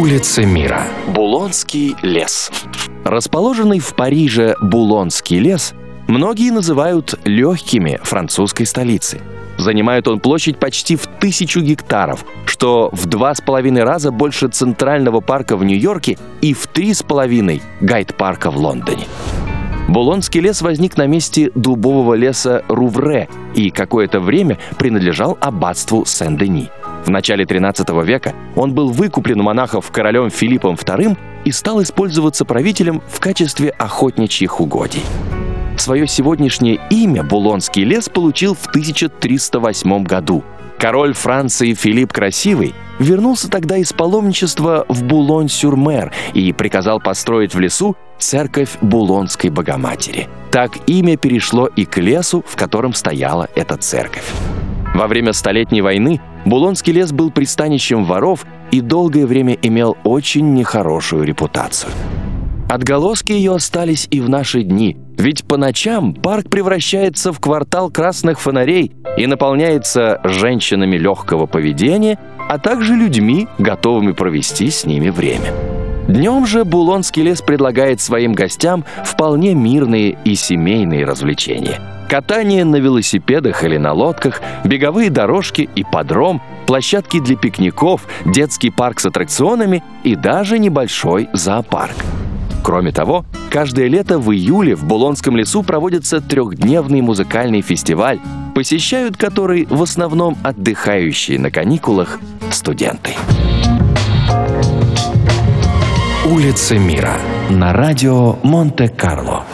Улица мира. Булонский лес. Расположенный в Париже Булонский лес многие называют легкими французской столицы. Занимает он площадь почти в тысячу гектаров, что в два с половиной раза больше Центрального парка в Нью-Йорке и в три с половиной Гайд-парка в Лондоне. Булонский лес возник на месте дубового леса Рувре и какое-то время принадлежал аббатству Сен-Дени. В начале 13 века он был выкуплен у монахов королем Филиппом II и стал использоваться правителем в качестве охотничьих угодий. Свое сегодняшнее имя Булонский лес получил в 1308 году. Король Франции Филипп Красивый вернулся тогда из паломничества в Булон-сюр-Мер и приказал построить в лесу церковь Булонской Богоматери. Так имя перешло и к лесу, в котором стояла эта церковь. Во время Столетней войны Булонский лес был пристанищем воров и долгое время имел очень нехорошую репутацию. Отголоски ее остались и в наши дни, ведь по ночам парк превращается в квартал красных фонарей и наполняется женщинами легкого поведения, а также людьми, готовыми провести с ними время. Днем же Булонский лес предлагает своим гостям вполне мирные и семейные развлечения. Катание на велосипедах или на лодках, беговые дорожки и подром, площадки для пикников, детский парк с аттракционами и даже небольшой зоопарк. Кроме того, каждое лето в июле в Булонском лесу проводится трехдневный музыкальный фестиваль, посещают который в основном отдыхающие на каникулах студенты. Улица мира на радио Монте-Карло.